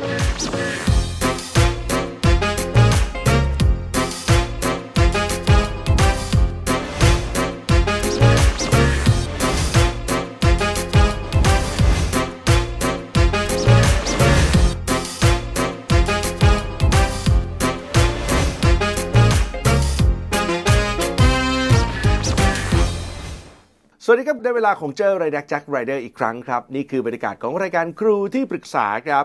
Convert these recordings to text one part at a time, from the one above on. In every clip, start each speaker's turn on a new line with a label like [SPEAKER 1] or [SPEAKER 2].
[SPEAKER 1] สวัสดีครับได้เวลาของเจอไรดักแจ็คไรเดอร์อีกครั้งครับ นี่คือบรรยากาศของรายการครูที่ปรึกษาครับ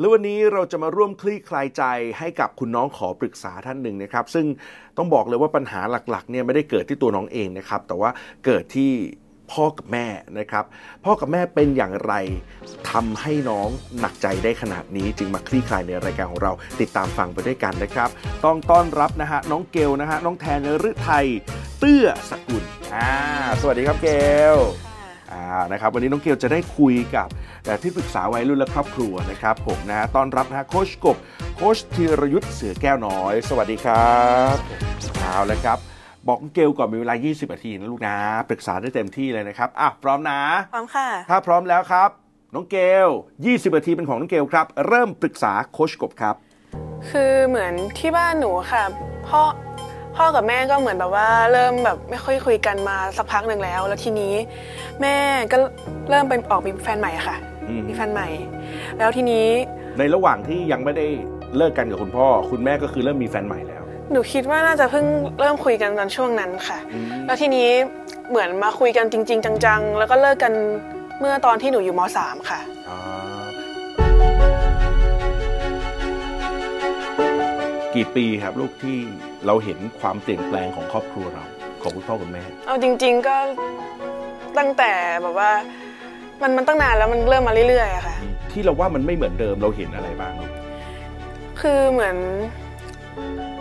[SPEAKER 1] แล้ววันนี้เราจะมาร่วมคลี่คลายใจให้กับคุณน้องขอปรึกษาท่านหนึ่งนะครับ ซึ่งต้องบอกเลยว่าปัญหาหลักๆเนี่ยไม่ได้เกิดที่ตัวน้องเองนะครับ แต่ว่าเกิดที่พ่อกับแม่นะครับ พ่อกับแม่เป็นอย่างไรทำให้น้องหนักใจได้ขนาดนี้ จึงมาคลี่คลายในรายการของเราติดตามฟังไปด้วยกันนะครับ ต้องต้อนรับนะฮะน้องเกลนะฮะน้องแทนฤทัยเตื้อสกุลอ่าสวัสดีครับเกล อ่านะครับวันนี้น้องเกลจะได้คุยกับแต่ที่ปรึกษาวัยรุ่นและครอบครัวนะครับผมนะฮะต้อนรับนะฮะโคชกบโคชธีรยุทธ์เสือแก้วน้อย สวัสดีครับเอาแล้วครับ บอกน้องเกลก่อนมีเวลา 20 นาทีนะลูกนะปรึกษาได้เต็มที่เลยนะครับอะพร้อมนะ
[SPEAKER 2] พร้อมค่ะ
[SPEAKER 1] ถ้าพร้อมแล้วครับ น้องเกล20 นาทีเป็นของน้องเกลครับ เริ่มปรึกษาโคชกบครับ
[SPEAKER 2] คือเหมือนที่บ้านหนูค่ะพ่อ พ่อกับแม่ก็เหมือนแบบว่าเริ่มแบบไม่ค่อยคุยกันมาสักพักหนึ่งแล้ว แล้วทีนี้แม่ก็เริ่มไปออกมีแฟนใหม่ค่ะ
[SPEAKER 1] อืม
[SPEAKER 2] มีแฟนใหม่ แล้วทีนี้
[SPEAKER 1] ในระหว่างที่ยังไม่ได้เลิกกันกับคุณพ่อ คุณแม่ก็คือเริ่มมีแฟนใหม่แล้ว
[SPEAKER 2] หนูคิดว่าน่าจะเพิ่งเริ่มคุยกันตอนช่วงนั้นค่ะ
[SPEAKER 1] อืม
[SPEAKER 2] แล้วทีนี้เหมือนมาคุยกันจริง ๆ จังๆ แล้วก็เลิกกันเมื่อตอนที่หนูอยู่ม .3 ค่ะ
[SPEAKER 1] อ่ากี่ปีครับลูกที่ เราเห็นความเปลี่ยนแปลงของครอบครัวเรา ของคุณพ่อคุณแม่
[SPEAKER 2] เอาจริง ๆก็ตั้งแต่แบบว่า มันมันตั้งนานแล้วมันเริ่มมาเรื่อยๆอะค่ะ
[SPEAKER 1] ที่เราว่ามันไม่เหมือนเดิมเราเห็นอะไรบ้างลูก
[SPEAKER 2] คือเหมือน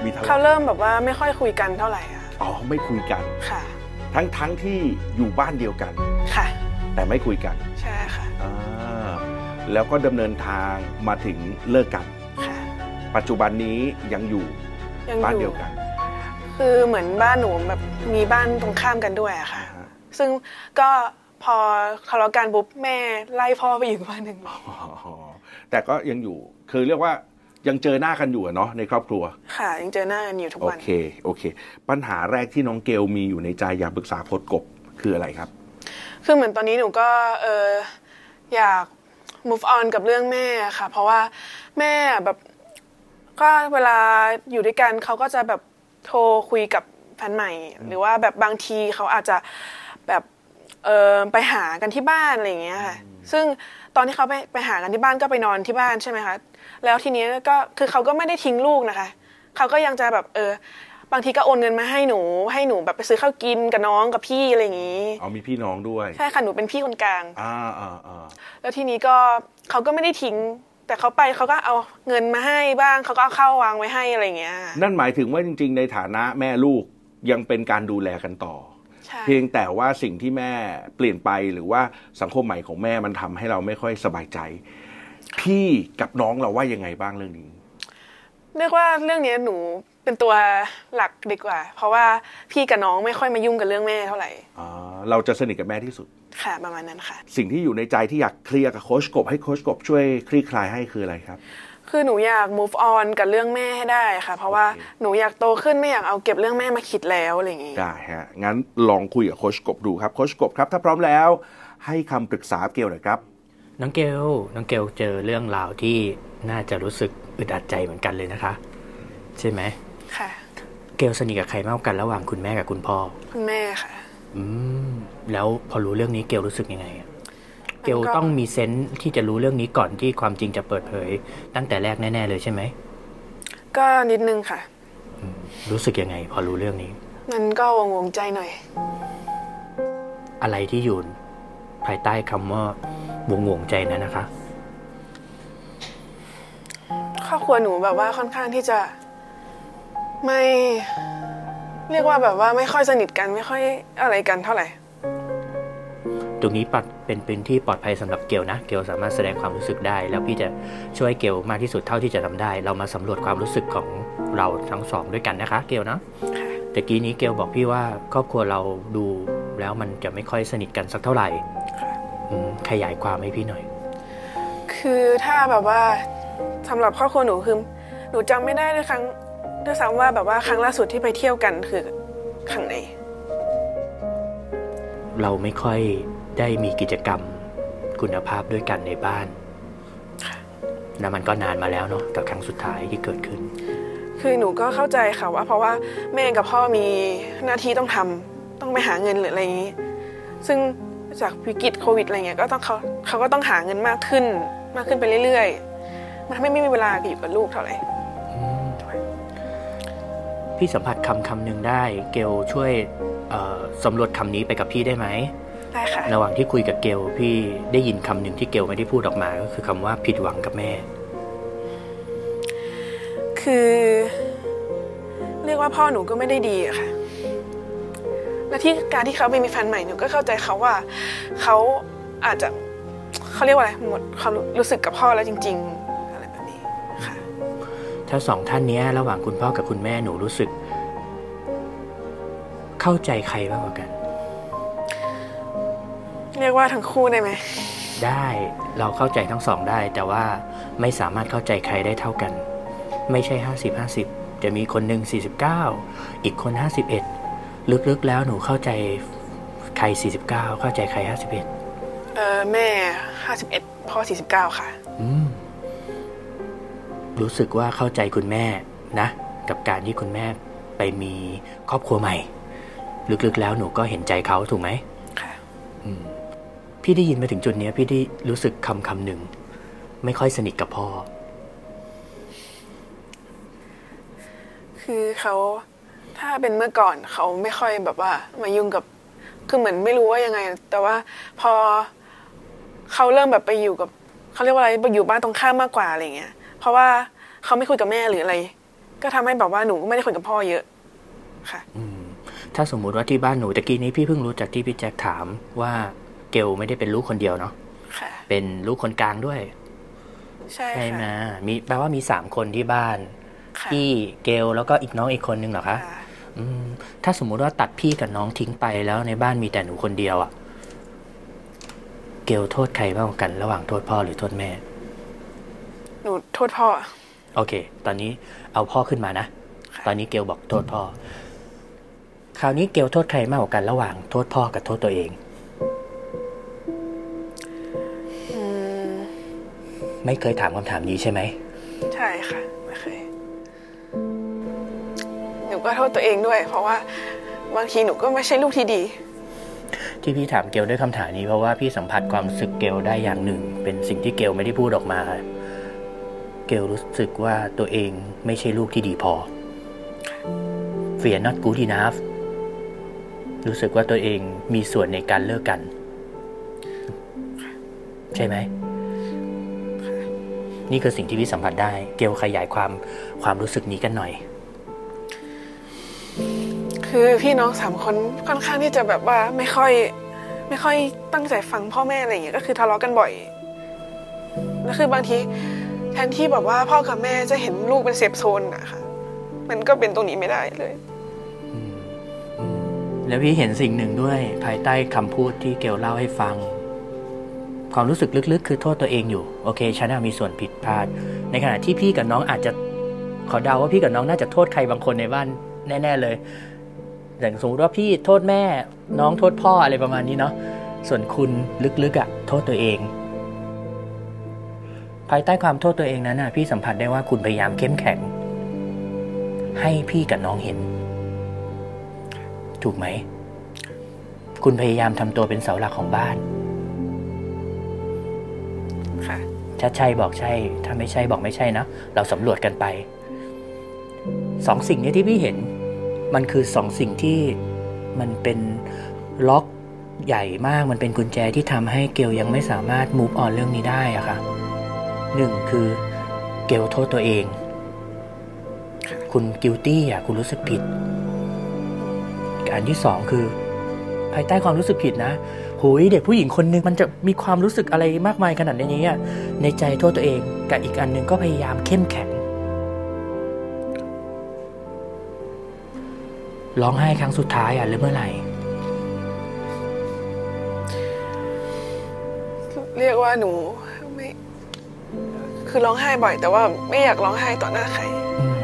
[SPEAKER 1] มีทะ
[SPEAKER 2] เขา
[SPEAKER 1] เลาะ
[SPEAKER 2] เริ่มแบบว่าไม่ค่อยคุยกันเท่าไหร่อะ
[SPEAKER 1] อ๋อไม่คุยกัน
[SPEAKER 2] ค่ะ
[SPEAKER 1] ทั้งทั้งที่อยู่บ้านเดียวกัน
[SPEAKER 2] ค่ะ
[SPEAKER 1] แต่ไม่คุยกัน
[SPEAKER 2] ใช่ค่ะ
[SPEAKER 1] อ่าแล้วก็ดำเนินทางมาถึงเลิกกัน
[SPEAKER 2] ค่ะ
[SPEAKER 1] ปัจจุบันนี้ยังอยู่
[SPEAKER 2] ยัง
[SPEAKER 1] บ้าน
[SPEAKER 2] อ
[SPEAKER 1] เดี
[SPEAKER 2] ยู่
[SPEAKER 1] ยวกัน
[SPEAKER 2] คือเหมือนบ้านหนูแบบมีบ้านตรงข้ามกันด้วยอะค่ะ
[SPEAKER 1] อ่าฮะ
[SPEAKER 2] ซึ่งก็พอทะเลาะกันปุ๊บแม่ไล่พ่อไปอยู่บ้านหนึ่ง
[SPEAKER 1] อ๋อแต่ก็ยังอยู่ คือเรียกว่ายังเจอหน้ากันอยู่อะเนาะในครอบครัว
[SPEAKER 2] ค่ะยังเจอหน้ากันอยู่ทุก
[SPEAKER 1] โอ
[SPEAKER 2] วัน
[SPEAKER 1] เค โอเค ปัญหาแรกที่น้องเกลมีอยู่ในใจอยากปรึกษาโค้ดกบคืออะไรครับ
[SPEAKER 2] คือเหมือนตอนนี้หนูก็เอออยาก move on กับเรื่องแม่ค่ะ เพราะว่าแม่แบบ ก็เวลาอยู่ด้วยกันเขาก็จะแบบโทรคุยกับแฟนใหม่ หรือว่าแบบบางทีเขาอาจจะแบบเออไปหากันที่บ้านอะไรอย่างเงี้ยค่ะ ซึ่งตอนที่เขาไปไปหากันที่บ้านก็ไปนอนที่บ้านใช่ไหมคะ แล้วทีนี้ก็คือเขาก็ไม่ได้ทิ้งลูกนะคะ เขาก็ยังจะแบบเออบางทีก็โอนเงินมาให้หนูให้หนูแบบไปซื้อข้าวกินกับน้องกับพี่อะไรอย่างงี้
[SPEAKER 1] เอามีพี่น้องด้วย
[SPEAKER 2] ใช่ค่ะหนูเป็นพี่คนกลาง
[SPEAKER 1] อ่าอ่าอ่า
[SPEAKER 2] แล้วทีนี้ก็เขาก็ไม่ได้ทิ้ง แต่เขาไปเขาก็เอาเงินมาให้บ้างเขาก็เอาข้าววางไว้ให้อะไรอย่างเงี้ย
[SPEAKER 1] นั่นหมายถึงว่าจริง ๆ ในฐานะแม่ลูกยังเป็นการดูแลกันต่อ
[SPEAKER 2] ใช่
[SPEAKER 1] เพียงแต่ว่าสิ่งที่แม่เปลี่ยนไปหรือว่าสังคมใหม่ของแม่มันทำให้เราไม่ค่อยสบายใจ พี่กับน้องเราว่ายังไงบ้างเรื่องนี้
[SPEAKER 2] เรียกว่าเรื่องนี้หนู เป็นตัวหลักดีกว่า เพราะว่าพี่กับน้องไม่ค่อยมายุ่งกับเรื่องแม่เท่าไหร่
[SPEAKER 1] อ่าเราจะสนิทกับแม่ที่สุด
[SPEAKER 2] ค่ะประมาณนั้นค่ะ
[SPEAKER 1] สิ่งที่อยู่ในใจที่อยากเคลียร์กับโค้ชกบให้โค้ชกบช่วยคลี่คลายให้คืออะไรครับ
[SPEAKER 2] คือหนูอยาก move on กับเรื่องแม่ให้ได้ค่ะ เพราะว่า
[SPEAKER 1] โอเค
[SPEAKER 2] หนูอยากโตขึ้นไม่อยากเอาเก็บเรื่องแม่มาคิดแล้วอะไรอย่างงี้
[SPEAKER 1] ได้ฮะงั้นลองคุยกับโค้ชกบดูครับโค้ชกบครับ ถ้าพร้อมแล้ว ให้คำปรึกษาเกลหน่อยครับ
[SPEAKER 3] น้องเกลน้องเกลเจอเรื่องราวที่น่าจะรู้สึกอึดอัดใจเหมือนกันเลยนะคะ ใช่ไหม
[SPEAKER 2] ค่ะ
[SPEAKER 3] เกลสนิทกับใครมากกว่ากันระหว่างคุณแม่กับคุณพ่อ
[SPEAKER 2] คุณแม่ค่ะ
[SPEAKER 3] อืม แล้วพอรู้เรื่องนี้เกลรู้สึกยังไงอะเกล
[SPEAKER 2] มันก็
[SPEAKER 3] ต้องมีเซนส์ที่จะรู้เรื่องนี้ก่อนที่ความจริงจะเปิดเผย ตั้งแต่แรกแน่ ๆ เลยใช่ไหม
[SPEAKER 2] ก็นิดนึงค่ะ
[SPEAKER 3] รู้สึกยังไง พอรู้เรื่องนี้
[SPEAKER 2] มันก็วงวงๆใจหน่อย
[SPEAKER 3] อะไรที่อยู่ภายใต้คำว่าวงวงใจนั้นนะคะ
[SPEAKER 2] ครอบครัวหนูแบบว่าค่อนข้างที่จะ ไม่เรียกว่าแบบว่าไม่ค่อยสนิทกันไม่ค่อยอะไรกันเท่าไหร่
[SPEAKER 3] ตรงนี้ปัดเป็นพื้นที่ปลอดภัยสำหรับเกลนะ เกลสามารถแสดงความรู้สึกได้ แล้วพี่จะช่วยเกลมากที่สุดเท่าที่จะทำได้ เรามาสำรวจความรู้สึกของเราทั้งสองด้วยกันนะคะ เกลนะ
[SPEAKER 2] ค่ะ
[SPEAKER 3] ตะกี้นี้เกลบอกพี่ว่าครอบครัวเราดูแล้วมันจะไม่ค่อยสนิทกันสักเท่าไหร่
[SPEAKER 2] ค่ะ
[SPEAKER 3] อืมขยายความให้พี่หน่อย
[SPEAKER 2] คือถ้าแบบว่าสำหรับครอบครัวหนูคือหนูจำไม่ได้ด้วยครั้ง ด้วยซ้ำว่าแบบว่าครั้งล่าสุดที่ไปเที่ยวกันคือครั้งไหน
[SPEAKER 3] เราไม่ค่อยได้มีกิจกรรมคุณภาพด้วยกันในบ้านแล้วมันก็นานมาแล้วเนาะกับครั้งสุดท้ายที่เกิดขึ้น
[SPEAKER 2] คือหนูก็เข้าใจค่ะว่า เพราะว่าแม่กับพ่อมีหน้าที่ต้องทำต้องไปหาเงินหรืออะไรอย่างนี้ ซึ่งจากวิกฤตโควิดอะไรเงี้ยก็ต้องเขาเขาก็ต้องหาเงินมากขึ้น มากขึ้นไปเรื่อยๆ มันทำให้ไม่มีเวลาอยู่กับลูกเท่าไหร่
[SPEAKER 3] พี่สัมผัสคำคำหนึ่งได้ เกลช่วยเอ่อสำรวจคำนี้ไปกับพี่ได้ไหม
[SPEAKER 2] ได้ค่ะ
[SPEAKER 3] ระหว่างที่คุยกับเกลพี่ได้ยินคำหนึ่งที่เกลไม่ได้พูดออกมาก็คือคำว่าผิดหวังกับแม่
[SPEAKER 2] คือ เรียกว่าพ่อหนูก็ไม่ได้ดีอะค่ะ และที่การที่เขาไปมีแฟนใหม่หนูก็เข้าใจเขาว่าเขาอาจจะเขาเรียกว่าอะไรหมดความรู้สึกกับพ่อแล้วจริง ๆ
[SPEAKER 3] ถ้าสองท่านเนี้ยระหว่างคุณพ่อกับคุณแม่หนูรู้สึก เข้าใจใครมากกว่ากัน
[SPEAKER 2] เรียกว่าทั้งคู่ได้ไหม
[SPEAKER 3] ได้เราเข้าใจทั้งสองได้ แต่ว่าไม่สามารถเข้าใจใครได้เท่ากัน ไม่ใช่ 50 50 จะมีคนหนึ่ง49 อีกคน 51 ลึกๆแล้วหนูเข้าใจใคร 49 เข้าใจใคร 51
[SPEAKER 2] เออแม่ห้าสิบเอ็ดพ่อสี่สิบเก้าค่ะ
[SPEAKER 3] อืม รู้สึกว่าเข้าใจคุณแม่นะ กับการที่คุณแม่ไปมีครอบครัวใหม่ ลึกๆแล้วหนูก็เห็นใจเขาถูกไหม
[SPEAKER 2] ค่ะ
[SPEAKER 3] อืมพี่ได้ยินมาถึงจุดเนี้ยพี่ได้รู้สึกคำคำหนึ่ง ไม่ค่อยสนิทกับพ่อ
[SPEAKER 2] คือเขาถ้าเป็นเมื่อก่อนเขาไม่ค่อยแบบว่า มายุ่งกับคือเหมือนไม่รู้ว่ายังไง แต่ว่าพอเขาเริ่มแบบไปอยู่กับเขาเรียกว่าอะไรไปอยู่บ้านตรงข้ามมากกว่าอะไรเงี้ย เพราะว่าเขาไม่คุยกับแม่หรืออะไร ก็ทำให้แบบว่าหนูก็ไม่ได้คุยกับพ่อเยอะค่ะ
[SPEAKER 3] อืมถ้าสมมุติว่าที่บ้านหนูตะกี้นี้พี่เพิ่งรู้จากที่พี่แจ็คถามว่าเกลไม่ได้เป็นลูกคนเดียวเนาะ
[SPEAKER 2] ค่ะ
[SPEAKER 3] เป็นลูกคนกลางด้วย
[SPEAKER 2] ใช่
[SPEAKER 3] ใช่ไหม
[SPEAKER 2] ค่ะ
[SPEAKER 3] มีแปลว่ามีสามคนที่บ้าน
[SPEAKER 2] ค่ะ
[SPEAKER 3] พี่เกลแล้วก็อีกน้องอีกคนนึงเหรอคะ
[SPEAKER 2] ค่ะ
[SPEAKER 3] อืมถ้าสมมุติว่าตัดพี่กับน้องทิ้งไปแล้วในบ้านมีแต่หนูคนเดียวอะ่ะเกลโทษใครมากกว่ากัน ระหว่างโทษพ่อหรือโทษแม่
[SPEAKER 2] หนูโทษพ่อ
[SPEAKER 3] โอเค ตอนนี้เอาพ่อขึ้นมานะ
[SPEAKER 2] ค่ะ
[SPEAKER 3] ตอนนี้เกลบอกโทษพ่อ คราวนี้เกลโทษใครมากกว่ากันระหว่างโทษพ่อกับโทษตัวเอง
[SPEAKER 2] อืม
[SPEAKER 3] ไม่เคยถามคำถามนี้ใช่ไหม
[SPEAKER 2] ใช่ค่ะไม่เคย หนูก็โทษตัวเองด้วย เพราะว่าบางทีหนูก็ไม่ใช่ลูกที่ดี
[SPEAKER 3] ที่พี่ถามเกลด้วยคำถามนี้เพราะว่าพี่สัมผัสความรู้สึกเกลได้อย่างหนึ่ง เป็นสิ่งที่เกลไม่ได้พูดออกมา เกลรู้สึกว่าตัวเองไม่ใช่ลูกที่ดีพอ Fear not good enough รู้สึกว่าตัวเองมีส่วนในการเลิกกัน ใช่ไหม นี่คือสิ่งที่พี่สัมผัสได้ เกลขยายความความรู้สึกนี้กันหน่อย
[SPEAKER 2] คือพี่น้องสามคนค่อนข้างที่จะแบบว่าไม่ค่อย ไม่ค่อยตั้งใจฟังพ่อแม่อะไรอย่างเงี้ยก็คือทะเลาะกันบ่อยแล้วคือบางที แทนที่แบบว่าพ่อกับแม่จะเห็นลูกเป็น safe zone อะค่ะมันก็เป็นตรงนี้ไม่ได้เลย
[SPEAKER 3] แล้วพี่เห็นสิ่งหนึ่งด้วยภายใต้คำพูดที่เกลเล่าให้ฟัง ความรู้สึกลึกๆ คือโทษตัวเองอยู่ โอเคฉันมีส่วนผิดพลาด ในขณะที่พี่กับน้องอาจจะขอเดาว่าพี่กับน้องน่าจะโทษใครบางคนในบ้านแน่ ๆเลยอย่างสมมติว่าพี่โทษแม่ น้องโทษพ่ออะไรประมาณนี้เนาะส่วนคุณลึกๆอะ่ะ โทษตัวเอง ภายใต้ความโทษตัวเองนั้นน่ะพี่สัมผัสได้ว่าคุณพยายามเข้มแข็ง ให้พี่กับน้องเห็น ถูกไหม คุณพยายามทำตัวเป็นเสาหลักของบ้าน
[SPEAKER 2] ค่ะ
[SPEAKER 3] ถ้าใช่บอกใช่ ถ้าไม่ใช่บอกไม่ใช่นะ เราสำรวจกันไป สองสิ่งนี้ที่พี่เห็น มันคือสองสิ่งที่มันเป็นล็อกใหญ่มาก มันเป็นกุญแจที่ทำให้เกลยังไม่สามารถ move on เรื่องนี้ได้อะค่ะ หนึ่งคือเกลโทษตัวเอง คุณ guilty อะคุณรู้สึกผิด อันที่สองคือ ภายใต้ความรู้สึกผิดนะหุยเด็กผู้หญิงคนนึงมันจะมีความรู้สึกอะไรมากมายขนาดนี้อะในใจโทษตัวเองกับอีกอันหนึ่งก็พยายามเข้มแข็งร้องไห้ครั้งสุดท้ายอะหรือเมื่อไหร่
[SPEAKER 2] เรียกว่าหนู คือร้องไห้บ่อย แต่ว่าไม่อยากร้องไห้ต่อหน้าใคร
[SPEAKER 3] อืม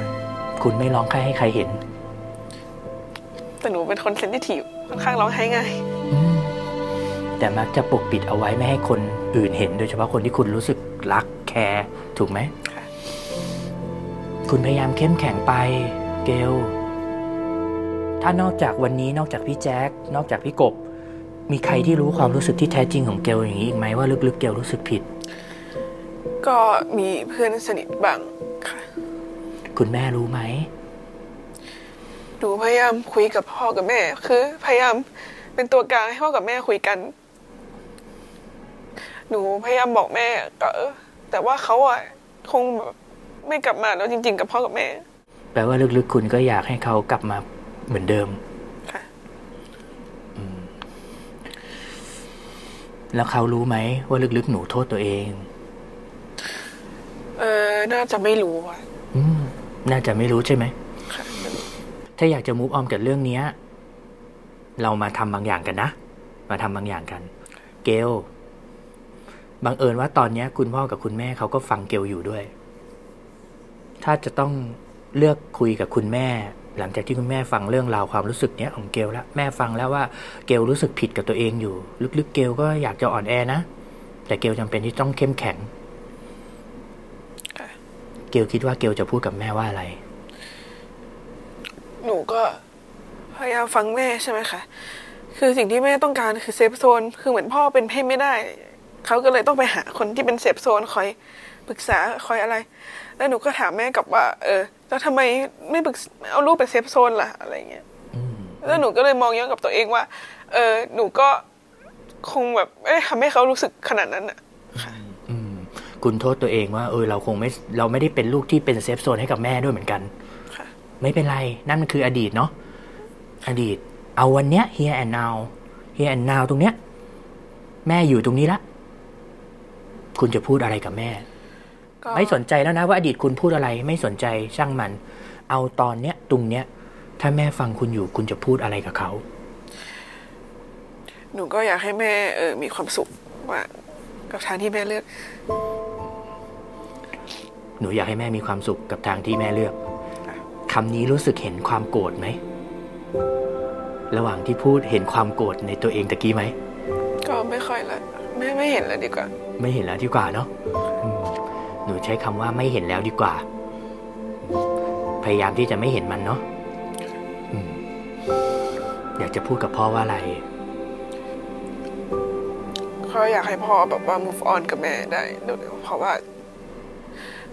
[SPEAKER 3] คุณไม่ร้องไห้ให้ใครเห็น
[SPEAKER 2] แต่หนูเป็นคนเซนซิทีฟค่อนข้างร้องไห้ง่าย
[SPEAKER 3] อืมแต่มักจะปกปิดเอาไว้ไม่ให้คนอื่นเห็น โดยเฉพาะคนที่คุณรู้สึกรักแคร์ถูกไหม
[SPEAKER 2] ค่ะ
[SPEAKER 3] คุณพยายามเข้มแข็งไป เกล ถ้านอกจากวันนี้นอกจากพี่แจ๊คนอกจากพี่กบ มีใครที่รู้ความรู้สึกที่แท้จริงของเกลอย่างนี้อีกไหมว่าลึกๆเกลรู้สึกผิด
[SPEAKER 2] ก็มีเพื่อนสนิทบ้างค่ะ
[SPEAKER 3] คุณแม่รู้ไหม
[SPEAKER 2] หนูพยายามคุยกับพ่อกับแม่ คือ พยายามเป็นตัวกลางให้พ่อกับแม่คุยกัน หนูพยายามบอกแม่ก็เออแต่ว่าเขาอะคงแบบไม่กลับมาแล้วจริง ๆ กับพ่อกับแม่
[SPEAKER 3] แปลว่าลึกๆคุณก็อยากให้เขากลับมาเหมือนเดิม
[SPEAKER 2] ค่ะ
[SPEAKER 3] แล้วเขารู้ไหมว่าลึกๆหนูโทษตัวเอง
[SPEAKER 2] เออน่าจะไม่รู้อะ
[SPEAKER 3] อืมน่าจะไม่รู้ใช่ไหม
[SPEAKER 2] ค่ะ
[SPEAKER 3] ถ้าอยากจะมูฟออมกับเรื่องเนี้ย เรามาทำบางอย่างกันนะ มาทำบางอย่างกัน เกลบังเอิญว่าตอนเนี้ยคุณพ่อกับคุณแม่เขาก็ฟังเกลอยู่ด้วย ถ้าจะต้องเลือกคุยกับคุณแม่ หลังจากที่คุณแม่ฟังเรื่องราวความรู้สึกเนี้ยของเกลแล้วแม่ฟังแล้วว่าเกลรู้สึกผิดกับตัวเองอยู่ ลึกๆเกลก็อยากจะอ่อนแอนะ แต่เกลจำเป็นที่ต้องเข้มแข็ง
[SPEAKER 2] ค่ะ
[SPEAKER 3] เกลคิดว่าเกลจะพูดกับแม่ว่าอะไร
[SPEAKER 2] หนูก็พยายามฟังแม่ใช่ไหมคะ คือสิ่งที่แม่ต้องการคือ safe zone คือเหมือนพ่อเป็นให้ไม่ได้ เขาก็เลยต้องไปหาคนที่เป็น safe zone คอยปรึกษาคอยอะไร แล้วหนูก็ถามแม่กลับว่า เออ แล้วทำไมไม่ปรึกษาเอาลูกเป็น safe zone ล่ะอะไรเงี้ย
[SPEAKER 3] อืม
[SPEAKER 2] แล้วหนูก็เลยมองย้อนกับตัวเองว่า เออ หนูก็คงแบบไม่ได้ทำให้เขารู้สึกขนาดนั้นอะื
[SPEAKER 3] ม คุณโทษตัวเองว่าเออเราคงไม่เราไม่ได้เป็นลูกที่เป็นเซฟโซนให้กับแม่ด้วยเหมือนกัน
[SPEAKER 2] ค่ะ
[SPEAKER 3] ไม่เป็นไร นั่นมันคืออดีตเนาะอดีต เอาวันเนี้ย here and now here and now ตรงเนี้ย แม่อยู่ตรงนี้ละคุณจะพูดอะไรกับแม่
[SPEAKER 2] ก็
[SPEAKER 3] ไม่สนใจแล้วนะว่าอดีตคุณพูดอะไร ไม่สนใจช่างมัน เอาตอนเนี้ยตรงเนี้ย ถ้าแม่ฟังคุณอยู่คุณจะพูดอะไรกับเขา
[SPEAKER 2] หนูก็อยากให้แม่เออมีความสุขว่ากับทางที่แม่เลือก
[SPEAKER 3] หนูอยากให้แม่มีความสุขกับทางที่แม่เลือกคำนี้รู้สึกเห็นความโกรธไหม ระหว่างที่พูดเห็นความโกรธในตัวเองตะกี้ไหม
[SPEAKER 2] ก็ไม่ค่อยละไม่ไม่เห็นแล้วดีกว่า
[SPEAKER 3] ไม่เห็นแล้วดีกว่าเนาะอืมหนูใช้คำว่าไม่เห็นแล้วดีกว่า พยายามที่จะไม่เห็นมันเนาะอืมอยากจะพูดกับพ่อว่าอะไร
[SPEAKER 2] เขาอยากให้พ่อแบบว่า move on กับแม่ได้เร็วๆเพราะว่า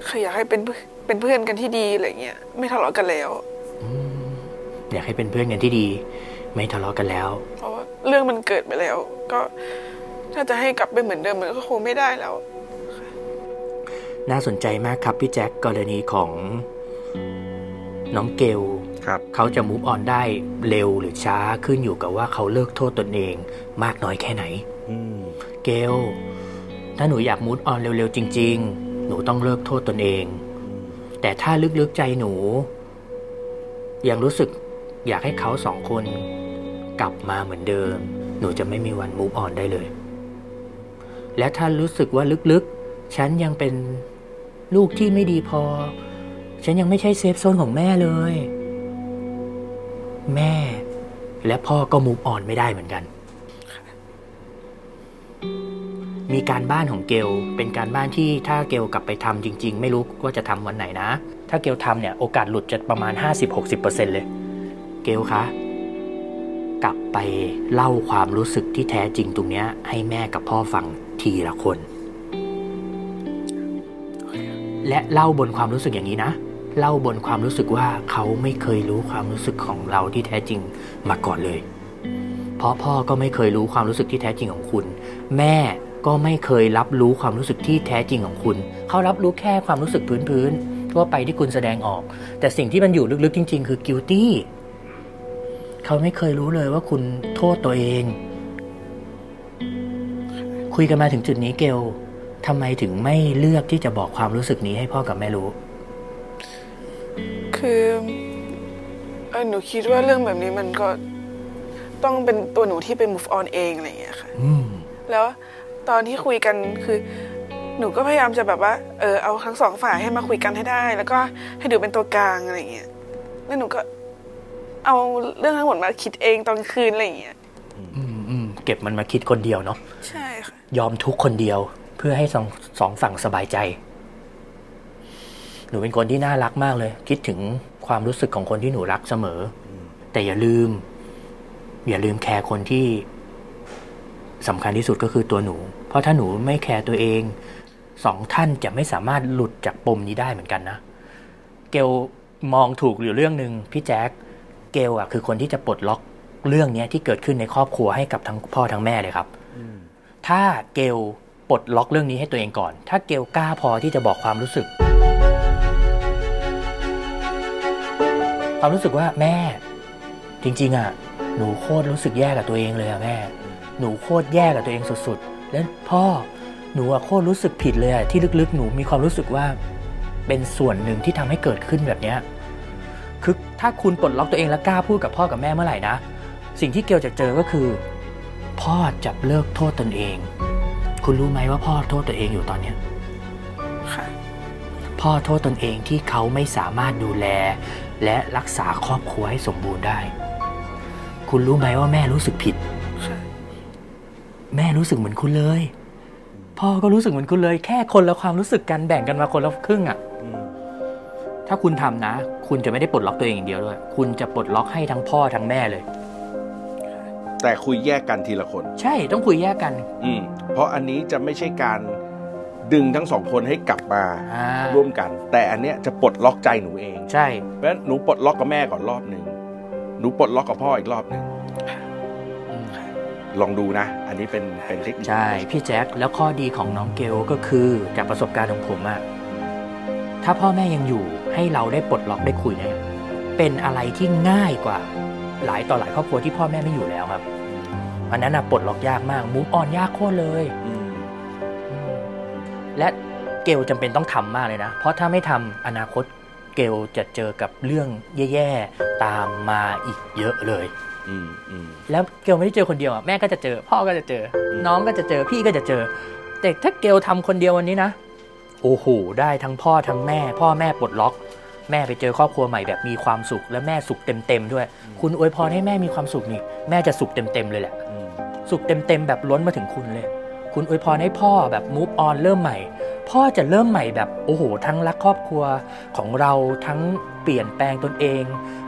[SPEAKER 2] คืออยากให้เป็นเพื่อนเป็นเพื่อนกันที่ดีอะไรเงี้ยไม่ทะเลาะกันแล้ว
[SPEAKER 3] อยากให้เป็นเพื่อนกันที่ดี ไม่ทะเลาะกันแล้ว
[SPEAKER 2] เพราะว่าเรื่องมันเกิดไปแล้ว ก็ถ้าจะให้กลับไปเหมือนเดิมมันก็คงไม่ได้แล้ว
[SPEAKER 3] น่าสนใจมากครับพี่แจ็คกรณีของน้องเกล
[SPEAKER 1] ครับ
[SPEAKER 3] เขาจะมูฟออนได้เร็วหรือช้าขึ้นอยู่กับว่าเขาเลิกโทษตนเองมากน้อยแค่ไหน
[SPEAKER 1] อืม
[SPEAKER 3] เกลถ้าหนูอยากมูฟออนเร็วๆจริงๆห นูต้องเลิกโทษตนเอง แต่ถ้าลึกๆใจหนู ยังรู้สึกอยากให้เขาสองคนกลับมาเหมือนเดิม หนูจะไม่มีวันมูฟออนได้เลย และถ้ารู้สึกว่าลึกๆ ฉันยังเป็นลูกที่ไม่ดีพอ ฉันยังไม่ใช่ safe zone ของแม่เลย แม่ และพ่อก็ move on ไม่ได้เหมือนกัน มีการบ้านของเกลเป็นการบ้านที่ถ้าเกลกลับไปทำจริง ๆ ไม่รู้ว่าจะทำวันไหนนะ ถ้าเกลทำเนี่ยโอกาสหลุดจะประมาณ 50-60%เลย เกลคะกลับไปเล่าความรู้สึกที่แท้จริงตรงเนี้ยให้แม่กับพ่อฟังทีละคน และเล่าบนความรู้สึกอย่างนี้นะ เล่าบนความรู้สึกว่าเขาไม่เคยรู้ความรู้สึกของเราที่แท้จริงมาก่อนเลย เพราะพ่อก็ไม่เคยรู้ความรู้สึกที่แท้จริงของคุณ แม่ ก็ไม่เคยรับรู้ความรู้สึกที่แท้จริงของคุณ เขารับรู้แค่ความรู้สึกพื้นๆทั่วไปที่คุณแสดงออก แต่สิ่งที่มันอยู่ลึกๆจริง ๆ คือ guilty เขาไม่เคยรู้เลยว่าคุณโทษตัวเอง คุยกันมาถึงจุดนี้เกลทำไมถึงไม่เลือกที่จะบอกความรู้สึกนี้ให้พ่อกับแม่รู้
[SPEAKER 2] คือเออหนูคิดว่าเรื่องแบบนี้มันก็ต้องเป็นตัวหนูที่ไป move on เองอะไรอย่างเงี้ยค่ะ
[SPEAKER 3] อืม
[SPEAKER 2] แล้ว ตอนที่คุยกันคือ หนูก็พยายามจะแบบว่าเออเอาทั้งสองฝ่ายให้มาคุยกันให้ได้ แล้วก็ให้ดูเป็นตัวกลางอะไรอย่างเงี้ยแล้วหนูก็เอาเรื่องทั้งหมดมาคิดเองตอนคืนอะไรอย่างเงี้ย
[SPEAKER 3] อืมอืมเก็บมันมาคิดคนเดียวเนาะ
[SPEAKER 2] ใช่ค่ะ
[SPEAKER 3] ยอมทุกข์คนเดียวเพื่อให้สองสองฝั่งสบายใจ หนูเป็นคนที่น่ารักมากเลย คิดถึงความรู้สึกของคนที่หนูรักเสมอ แต่อย่าลืม อย่าลืมแคร์คนที่ สำคัญที่สุดก็คือตัวหนู เพราะถ้าหนูไม่แคร์ตัวเองสองท่านจะไม่สามารถหลุดจากปมนี้ได้เหมือนกันนะ เกลมองถูกอยู่เรื่องหนึ่งพี่แจ๊คเกลอะคือคนที่จะปลดล็อกเรื่องเนี้ยที่เกิดขึ้นในครอบครัวให้กับทั้งพ่อทั้งแม่เลยครับถ้าเกลปลดล็อกเรื่องนี้ให้ตัวเองก่อน ถ้าเกลกล้าพอที่จะบอกความรู้สึก ความรู้สึกว่าแม่ จริง ๆอะหนูโคตรรู้สึกแย่กับตัวเองเลยอะแม่ หนูโคตรแย่กับตัวเองสุดๆ แล้วพ่อหนูอะโคตรรู้สึกผิดเลยอะที่ลึกๆ หนูมีความรู้สึกว่า เป็นส่วนหนึ่งที่ทำให้เกิดขึ้นแบบเนี้ยคือถ้าคุณปลดล็อกตัวเองและกล้าพูดกับพ่อกับแม่เมื่อไหร่นะ สิ่งที่เกลจะเจอก็คือ พ่อจะเลิกโทษตนเอง คุณรู้ไหมว่าพ่อโทษตัวเองอยู่ตอนเนี้ย
[SPEAKER 2] ค่ะ
[SPEAKER 3] พ่อโทษตนเองที่เขาไม่สามารถดูแล และรักษาครอบครัวให้สมบูรณ์ได้ คุณรู้ไหมว่าแม่รู้สึกผิด
[SPEAKER 2] ค่ะ
[SPEAKER 3] แม่รู้สึกเหมือนคุณเลย พ่อก็รู้สึกเหมือนคุณเลย แค่คนละความรู้สึกกันแบ่งกันมาคนละครึ่งอะ่ะถ้าคุณทำนะ คุณจะไม่ได้ปลดล็อกตัวเองอย่างเดียวด้วย คุณจะปลดล็อกให้ทั้งพ่อทั้งแม่เลย
[SPEAKER 1] แต่คุยแยกกันทีละคน
[SPEAKER 3] ใช่ต้องคุยแยกกัน
[SPEAKER 1] อืมเพราะอันนี้จะไม่ใช่การดึงทั้งสองคนให้กลับมา
[SPEAKER 3] อ่า
[SPEAKER 1] ร่วมกัน แต่อันเนี้ยจะปลดล็อกใจหนูเอง
[SPEAKER 3] ใช่
[SPEAKER 1] เพราะฉะนั้นหนูปลดล็อกกับแม่ก่อนรอบหนึ่งหนูปลดล็อกกับพ่ออีกรอบหนึ่ง
[SPEAKER 3] อืม
[SPEAKER 1] ลองดูนะ อันนี้เป็นเป็นเทคนิค
[SPEAKER 3] ใช่ พี่แจ็คแล้วข้อดีของน้องเกลก็คือจากประสบการณ์ของผมอะถ้าพ่อแม่ยังอยู่ให้เราได้ปลดล็อกได้คุยเนี่ยเป็นอะไรที่ง่ายกว่า หลายต่อหลายครอบครัวที่พ่อแม่ไม่อยู่แล้วครับอันนั้นอะปลดล็อกยากมากมูฟออนยากโคตรเลย
[SPEAKER 1] อืม
[SPEAKER 3] อืมและเกลจำเป็นต้องทำมากเลยนะ เพราะถ้าไม่ทำอนาคตเกลจะเจอกับเรื่องแย่ๆตามมาอีกเยอะเลย
[SPEAKER 1] อืมอืม
[SPEAKER 3] แล้วเกลไม่ได้เจอคนเดียวอะแม่ก็จะเจอ พ่อก็จะเจอ น้องก็จะเจอพี่ก็จะเจอ แต่ถ้าเกลทำคนเดียววันนี้นะโอ้โหได้ทั้งพ่อทั้งแม่ พ่อแม่ปลดล็อก แม่ไปเจอครอบครัวใหม่แบบมีความสุข และแม่สุขเต็มๆด้วย คุณอวยพรให้แม่มีความสุขนี่แม่จะสุขเต็มๆเลยแหละ
[SPEAKER 1] อืม
[SPEAKER 3] สุขเต็มๆแบบล้นมาถึงคุณเลย คุณอวยพรให้พ่อแบบ move on เริ่มใหม่ พ่อจะเริ่มใหม่แบบโอ้โห ทั้งรักครอบครัวของเราทั้ง เปลี่ยนแปลงตนเอง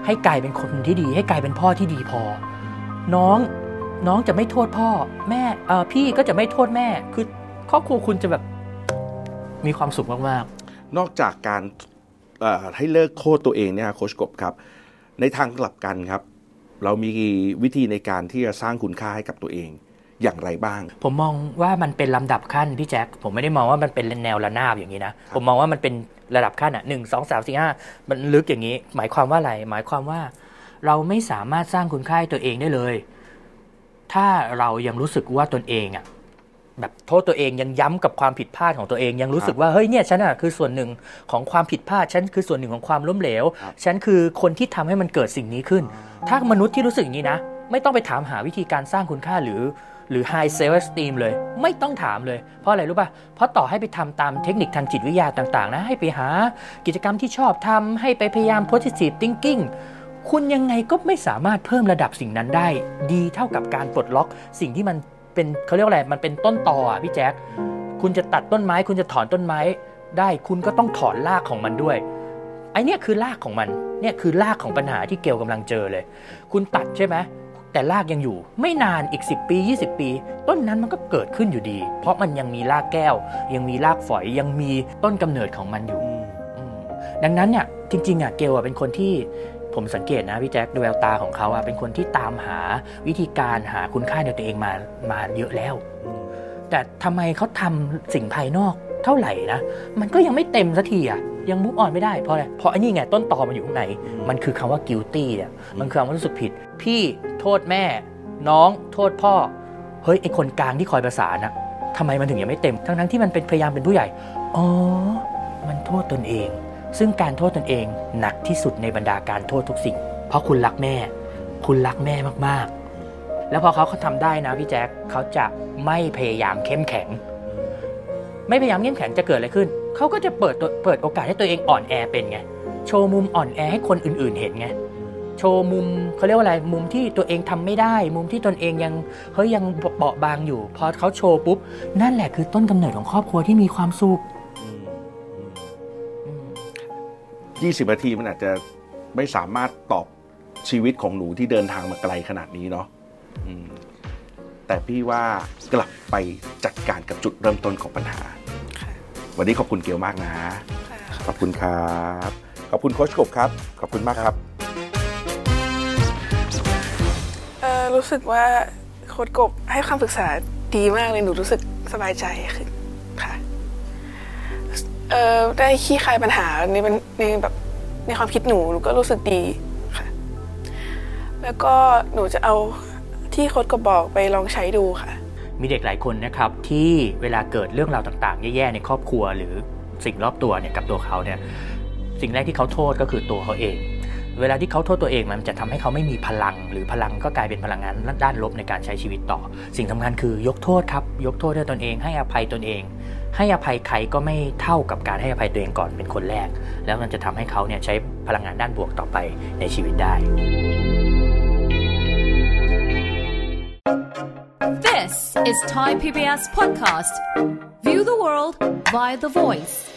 [SPEAKER 3] ให้กลายเป็นคนที่ดี ให้กลายเป็นพ่อที่ดีพอ น้องน้องจะไม่โทษพ่อ แม่เออพี่ก็จะไม่โทษแม่ คือครอบครัวคุณจะแบบมีความสุขมาก
[SPEAKER 1] นอกจากการเอ่อให้เลิกโทษตัวเองเนี่ยโคชกบครับ ในทางกลับกันครับ เรามีวิธีในการที่จะสร้างคุณค่าให้กับตัวเองอย่างไรบ้าง
[SPEAKER 3] ๆผมมองว่ามันเป็นลำดับขั้นพี่แจ็คผมไม่ได้มองว่ามันเป็นแนวระนาบอย่างนี้นะ ผมมองว่ามันเป็น ระดับขั้นอะหนึ่งสองสามสี่ห้ามันลึกอย่างนี้ หมายความว่าอะไร หมายความว่า เราไม่สามารถสร้างคุณค่าให้ตัวเองได้เลย ถ้าเรายังรู้สึกว่าตนเองอะแบบโทษตัวเองยังย้ำกับความผิดพลาดของตัวเองยังรู้สึกว่าเฮ้ยเนี่ยฉันอะคือส่วนหนึ่งของความผิดพลาดฉันคือส่วนหนึ่งของความล้มเหลว
[SPEAKER 1] ครับ
[SPEAKER 3] ฉันคือคนที่ทำให้มันเกิดสิ่งนี้ขึ้น ถ้ามนุษย์ที่รู้สึกอย่างนี้นะ ไม่ต้องไปถามหาวิธีการสร้างคุณค่าหรือ หรือ high self esteem เลย ไม่ต้องถามเลย เพราะอะไรรู้ป่ะ เพราะต่อให้ไปทำตามเทคนิคทางจิตวิทยาต่าง ๆ นะ ให้ไปหากิจกรรมที่ชอบทำให้ไปพยายาม positive thinking คุณยังไงก็ไม่สามารถเพิ่มระดับสิ่งนั้นได้ ดีเท่ากับการปลดล็อก สิ่งที่มันเป็นเขาเรียกว่าอะไร มันเป็นต้นตออะพี่แจ๊คคุณจะตัดต้นไม้ คุณจะถอนต้นไม้ได้ คุณก็ต้องถอนรากของมันด้วยไอเนี่ยคือรากของมัน เนี่ยคือรากของปัญหาที่เกลกำลังเจอเลย คุณตัดใช่ไหม แต่รากยังอยู่ ไม่นานอีก 10 ปี 20 ปี ต้นนั้นมันก็เกิดขึ้นอยู่ดี เพราะมันยังมีรากแก้ว ยังมีรากฝอยยังมีต้นกำเนิดของมันอยู่อืมดังนั้นเนี่ยจริงๆอะเกลอะเป็นคนที่ผมสังเกตนะพี่แจ็คดูแววตาของเขาอะเป็นคนที่ตามหาวิธีการหาคุณค่าในตัวเองมามาเยอะแล้ว แต่ทำไมเขาทำสิ่งภายนอก เท่าไหร่นะมันก็ยังไม่เต็มสักทีอะยังมุกออนไม่ได้เพราะอะไรเพราะอันนี้ไงต้นตอมันอยู่ข้างใน
[SPEAKER 1] อืม
[SPEAKER 3] มันคือคำว่า guilty อะมันคือคำว่ารู้สึกผิด พี่โทษแม่ น้องโทษพ่อ เฮ้ยไอคนกลางที่คอยประสานอะทำไมมันถึงยังไม่เต็ม ทั้งๆที่มันเป็นพยายามเป็นผู้ใหญ่อ๋อมันโทษตนเอง ซึ่งการโทษตนเองหนักที่สุดในบรรดาการโทษทุกสิ่ง เพราะคุณรักแม่ คุณรักแม่มากๆ แล้วพอเขาเขาทำได้นะพี่แจ๊คเขาจะไม่พยายามเข้มแข็ง ไม่พยายามเข้มแข็งจะเกิดอะไรขึ้น เขาก็จะเปิดเปิดโอกาสให้ตัวเองอ่อนแอเป็นไง โชว์มุมอ่อนแอให้คนอื่นๆเห็นไง โชว์มุมเขาเรียกว่าอะไร มุมที่ตัวเองทำไม่ได้ มุมที่ตนเองยังเฮ้ยยังเบาบางอยู่ พอเขาโชว์ปุ๊บ นั่นแหละคือต้นกำเนิดของครอบครัวที่มีความสุข
[SPEAKER 1] ยี่สิบนาทีมันอาจจะไม่สามารถตอบชีวิตของหนูที่เดินทางมาไกลขนาดนี้เนาะ แต่พี่ว่ากลับไปจัดการกับจุดเริ่มต้นของปัญหา วันนี้ขอบคุณเกียวมากนะ ขอบคุณครับ ขอบคุณโคชกบครับ ขอบคุณมากครับ
[SPEAKER 2] เออรู้สึกว่าโค้ดกบให้คำปรึกษาดีมากเลยหนูรู้สึกสบายใจขึ้นค่ะเออได้ขี้คายปัญหาในในแบบในความคิดหนูหนูก็รู้สึกดีค่ะ แล้วก็หนูจะเอา ที่โค้ดกบบอกไปลองใช้ดูค่ะ
[SPEAKER 3] มีเด็กหลายคนนะครับที่เวลาเกิดเรื่องราวต่างๆ แย่ๆในครอบครัวหรือสิ่งรอบตัวเนี่ยกับตัวเขาเนี่ยสิ่งแรกที่เขาโทษก็คือตัวเขาเอง เวลาที่เขาโทษตัวเองมันจะทำให้เขาไม่มีพลัง หรือพลังก็กลายเป็นพลังงานด้านลบในการใช้ชีวิตต่อ สิ่งสำคัญคือยกโทษครับยกโทษให้ตนเอง ให้อภัยตนเอง ให้อภัยใครก็ไม่เท่ากับการให้อภัยตัวเองก่อนเป็นคนแรก แล้วมันจะทำให้เขาเนี่ยใช้พลังงานด้านบวกต่อไปในชีวิตได้
[SPEAKER 4] This is Thai PBS podcast. View the world via the voice.